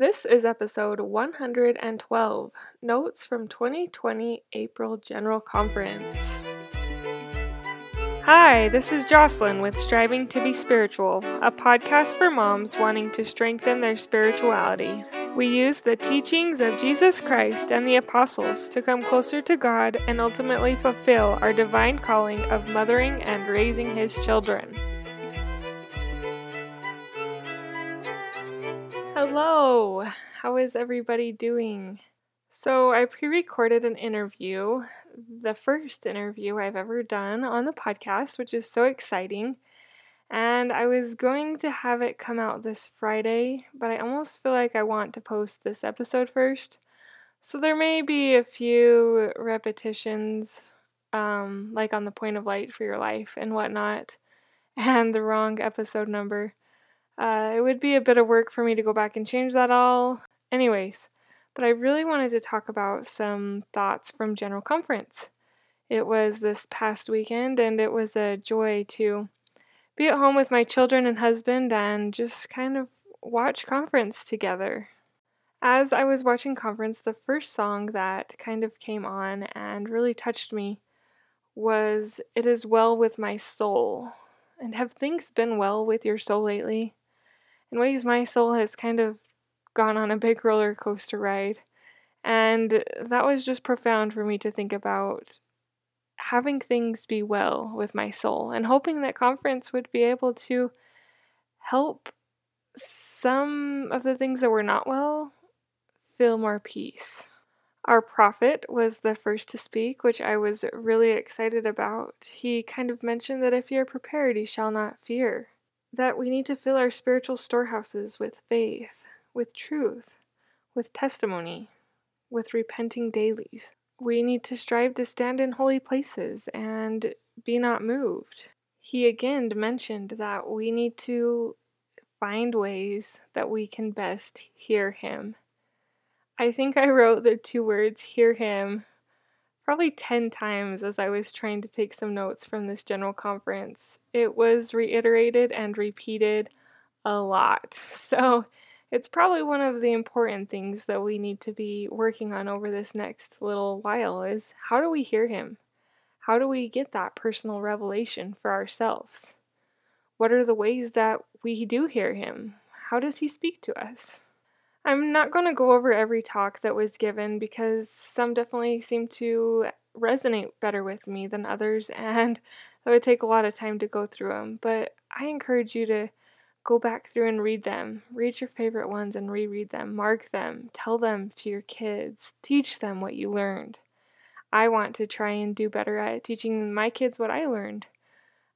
This is episode 112 Notes from 2020 April General Conference. Hi, this is Jocelyn with Striving to Be Spiritual, a podcast for moms wanting to strengthen their spirituality. We use the teachings of Jesus Christ and the apostles to come closer to God and ultimately fulfill our divine calling of mothering and raising His children. Hello, how is everybody doing? So, I pre recorded an interview, the first interview I've ever done on the podcast, which is so exciting. And I was going to have it come out this Friday, but I almost feel like I want to post this episode first. So, there may be a few repetitions, um, like on the point of light for your life and whatnot, and the wrong episode number. Uh, it would be a bit of work for me to go back and change that all. Anyways, but I really wanted to talk about some thoughts from General Conference. It was this past weekend, and it was a joy to be at home with my children and husband and just kind of watch conference together. As I was watching conference, the first song that kind of came on and really touched me was It Is Well With My Soul. And have things been well with your soul lately? In ways my soul has kind of gone on a big roller coaster ride. And that was just profound for me to think about having things be well with my soul and hoping that conference would be able to help some of the things that were not well feel more peace. Our prophet was the first to speak, which I was really excited about. He kind of mentioned that if you're prepared, you shall not fear that we need to fill our spiritual storehouses with faith, with truth, with testimony, with repenting dailies. We need to strive to stand in holy places and be not moved. He again mentioned that we need to find ways that we can best hear Him. I think I wrote the two words hear Him probably 10 times as I was trying to take some notes from this general conference. It was reiterated and repeated a lot. So it's probably one of the important things that we need to be working on over this next little while is how do we hear him? How do we get that personal revelation for ourselves? What are the ways that we do hear him? How does he speak to us? I'm not going to go over every talk that was given because some definitely seem to resonate better with me than others, and it would take a lot of time to go through them. But I encourage you to go back through and read them. Read your favorite ones and reread them. Mark them. Tell them to your kids. Teach them what you learned. I want to try and do better at teaching my kids what I learned.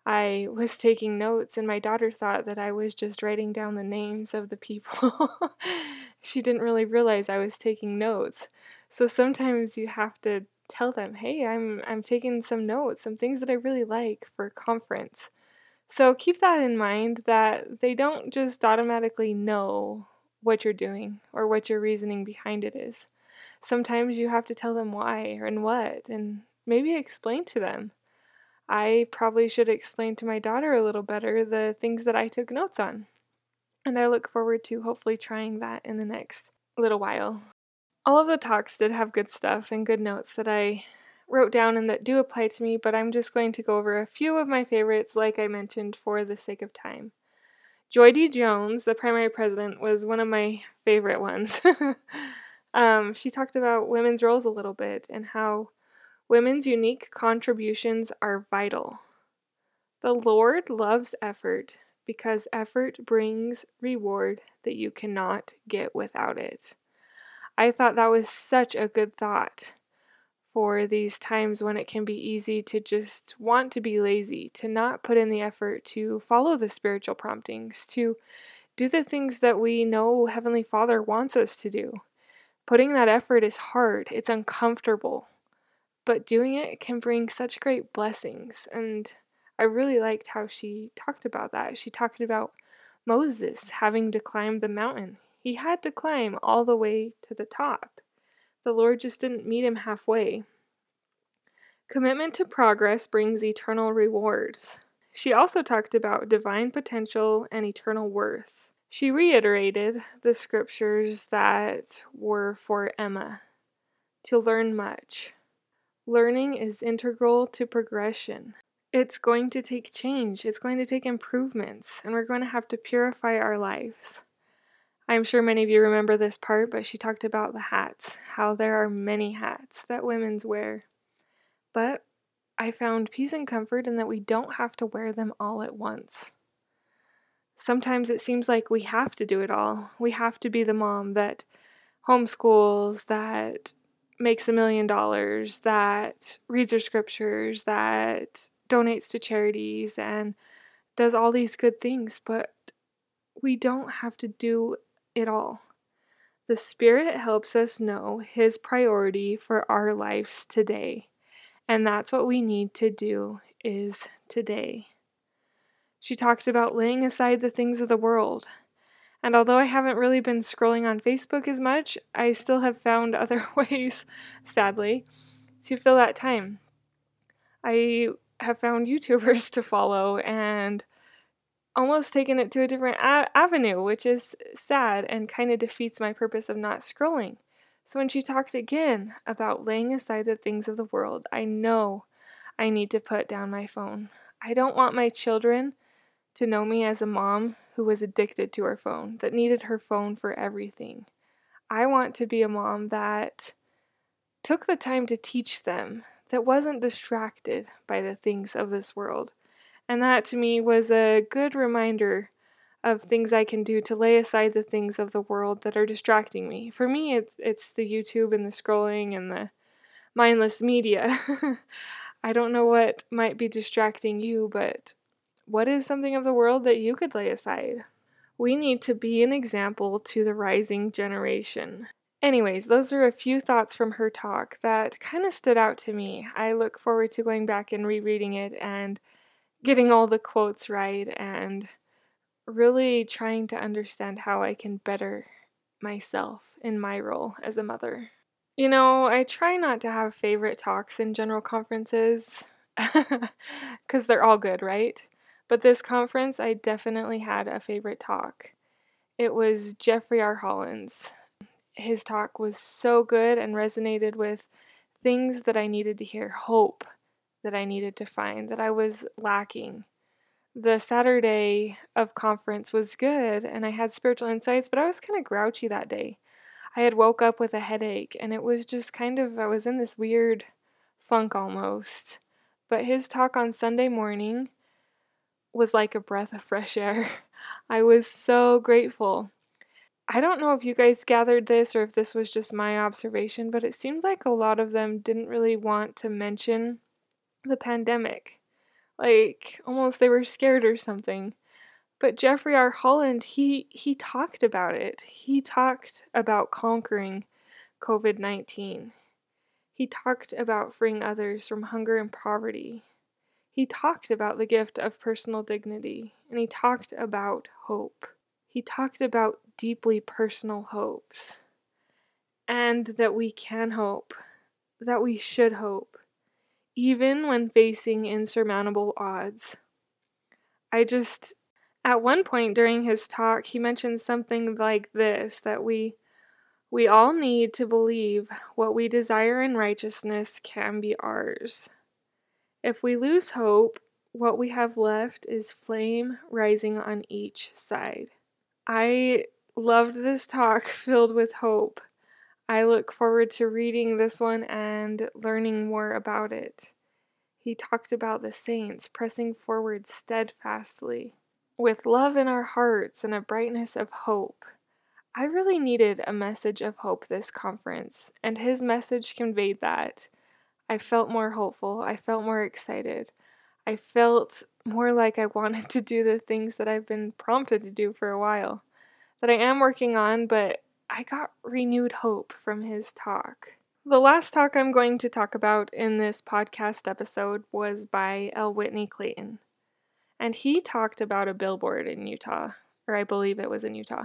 I was taking notes, and my daughter thought that I was just writing down the names of the people. she didn't really realize I was taking notes. So sometimes you have to tell them, "Hey, I'm I'm taking some notes, some things that I really like for conference." So keep that in mind that they don't just automatically know what you're doing or what your reasoning behind it is. Sometimes you have to tell them why and what and maybe explain to them I probably should explain to my daughter a little better the things that I took notes on. And I look forward to hopefully trying that in the next little while. All of the talks did have good stuff and good notes that I wrote down and that do apply to me, but I'm just going to go over a few of my favorites, like I mentioned, for the sake of time. Joy D. Jones, the primary president, was one of my favorite ones. um, she talked about women's roles a little bit and how Women's unique contributions are vital. The Lord loves effort because effort brings reward that you cannot get without it. I thought that was such a good thought for these times when it can be easy to just want to be lazy, to not put in the effort to follow the spiritual promptings, to do the things that we know Heavenly Father wants us to do. Putting that effort is hard, it's uncomfortable but doing it can bring such great blessings. And I really liked how she talked about that. She talked about Moses having to climb the mountain. He had to climb all the way to the top. The Lord just didn't meet him halfway. Commitment to progress brings eternal rewards. She also talked about divine potential and eternal worth. She reiterated the scriptures that were for Emma to learn much. Learning is integral to progression. It's going to take change, it's going to take improvements, and we're going to have to purify our lives. I'm sure many of you remember this part, but she talked about the hats, how there are many hats that women's wear. But I found peace and comfort in that we don't have to wear them all at once. Sometimes it seems like we have to do it all. We have to be the mom that homeschools, that makes a million dollars, that reads her scriptures, that donates to charities, and does all these good things, but we don't have to do it all. The Spirit helps us know His priority for our lives today. And that's what we need to do is today. She talked about laying aside the things of the world. And although I haven't really been scrolling on Facebook as much, I still have found other ways, sadly, to fill that time. I have found YouTubers to follow and almost taken it to a different a- avenue, which is sad and kind of defeats my purpose of not scrolling. So when she talked again about laying aside the things of the world, I know I need to put down my phone. I don't want my children to know me as a mom who was addicted to her phone, that needed her phone for everything. I want to be a mom that took the time to teach them, that wasn't distracted by the things of this world. And that to me was a good reminder of things I can do to lay aside the things of the world that are distracting me. For me, it's it's the YouTube and the scrolling and the mindless media. I don't know what might be distracting you, but what is something of the world that you could lay aside? We need to be an example to the rising generation. Anyways, those are a few thoughts from her talk that kind of stood out to me. I look forward to going back and rereading it and getting all the quotes right and really trying to understand how I can better myself in my role as a mother. You know, I try not to have favorite talks in general conferences because they're all good, right? But this conference, I definitely had a favorite talk. It was Jeffrey R. Holland's. His talk was so good and resonated with things that I needed to hear hope that I needed to find, that I was lacking the Saturday of conference was good and I had spiritual insights, but I was kind of grouchy that day. I had woke up with a headache and it was just kind of I was in this weird funk almost. But his talk on Sunday morning was like a breath of fresh air. I was so grateful. I don't know if you guys gathered this or if this was just my observation, but it seemed like a lot of them didn't really want to mention the pandemic. Like almost they were scared or something. But Jeffrey R. Holland, he he talked about it. He talked about conquering COVID-19. He talked about freeing others from hunger and poverty. He talked about the gift of personal dignity, and he talked about hope. He talked about deeply personal hopes, and that we can hope, that we should hope, even when facing insurmountable odds. I just, at one point during his talk, he mentioned something like this that we we all need to believe what we desire in righteousness can be ours. If we lose hope, what we have left is flame rising on each side. I loved this talk filled with hope. I look forward to reading this one and learning more about it. He talked about the saints pressing forward steadfastly, with love in our hearts and a brightness of hope. I really needed a message of hope this conference, and his message conveyed that. I felt more hopeful, I felt more excited, I felt more like I wanted to do the things that I've been prompted to do for a while, that I am working on, but I got renewed hope from his talk. The last talk I'm going to talk about in this podcast episode was by L. Whitney Clayton. And he talked about a billboard in Utah, or I believe it was in Utah,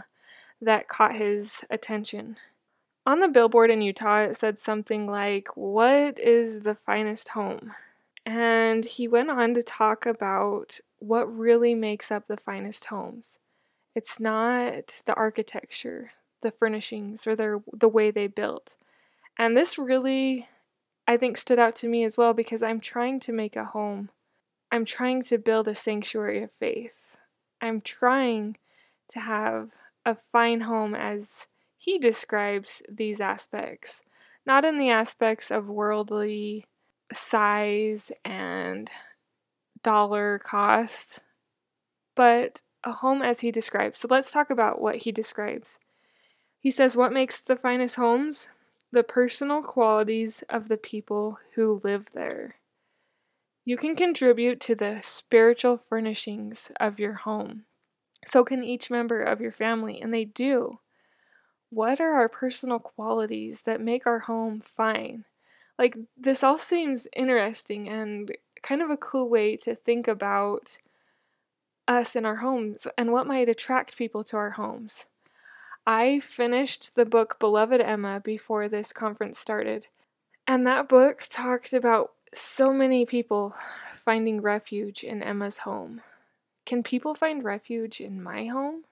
that caught his attention. On the billboard in Utah, it said something like, What is the finest home? And he went on to talk about what really makes up the finest homes. It's not the architecture, the furnishings, or their, the way they built. And this really, I think, stood out to me as well because I'm trying to make a home. I'm trying to build a sanctuary of faith. I'm trying to have a fine home as he describes these aspects, not in the aspects of worldly size and dollar cost, but a home as he describes. So let's talk about what he describes. He says, What makes the finest homes? The personal qualities of the people who live there. You can contribute to the spiritual furnishings of your home. So can each member of your family, and they do. What are our personal qualities that make our home fine? Like, this all seems interesting and kind of a cool way to think about us in our homes and what might attract people to our homes. I finished the book Beloved Emma before this conference started, and that book talked about so many people finding refuge in Emma's home. Can people find refuge in my home?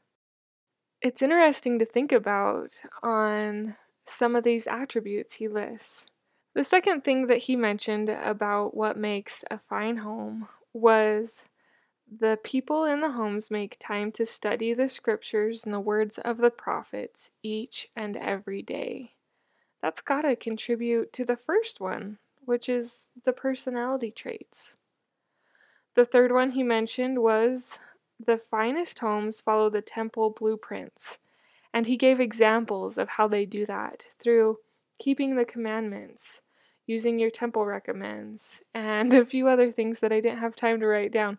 It's interesting to think about on some of these attributes he lists. The second thing that he mentioned about what makes a fine home was the people in the homes make time to study the scriptures and the words of the prophets each and every day. That's got to contribute to the first one, which is the personality traits. The third one he mentioned was the finest homes follow the temple blueprints, and he gave examples of how they do that through keeping the commandments, using your temple recommends, and a few other things that I didn't have time to write down.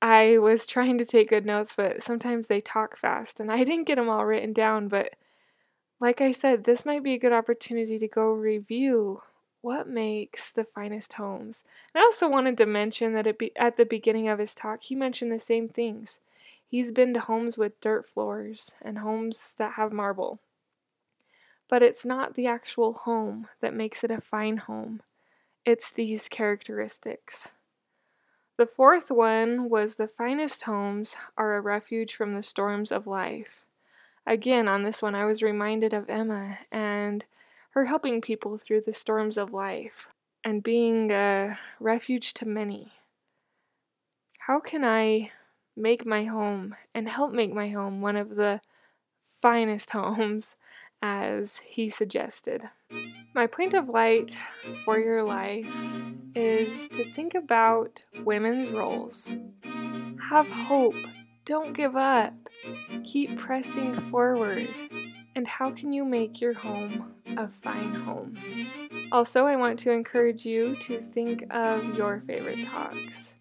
I was trying to take good notes, but sometimes they talk fast, and I didn't get them all written down. But like I said, this might be a good opportunity to go review what makes the finest homes. And I also wanted to mention that be, at the beginning of his talk, he mentioned the same things. He's been to homes with dirt floors and homes that have marble. But it's not the actual home that makes it a fine home, it's these characteristics. The fourth one was the finest homes are a refuge from the storms of life. Again, on this one, I was reminded of Emma and her helping people through the storms of life and being a refuge to many. How can I make my home and help make my home one of the finest homes as he suggested. My point of light for your life is to think about women's roles. Have hope. Don't give up. Keep pressing forward. And how can you make your home a fine home? Also, I want to encourage you to think of your favorite talks.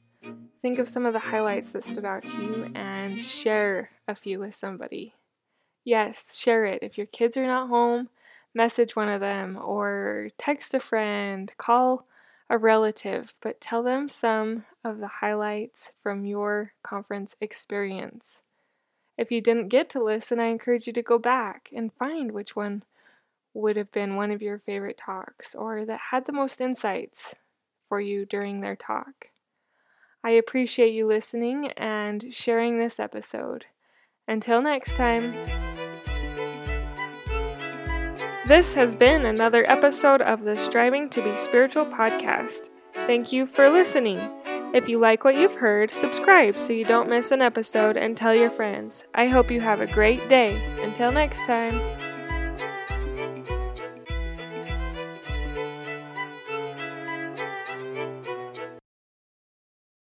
Think of some of the highlights that stood out to you and share a few with somebody. Yes, share it. If your kids are not home, message one of them or text a friend, call a relative, but tell them some of the highlights from your conference experience. If you didn't get to listen, I encourage you to go back and find which one would have been one of your favorite talks or that had the most insights for you during their talk. I appreciate you listening and sharing this episode. Until next time. This has been another episode of the Striving to Be Spiritual podcast. Thank you for listening. If you like what you've heard, subscribe so you don't miss an episode and tell your friends. I hope you have a great day. Until next time.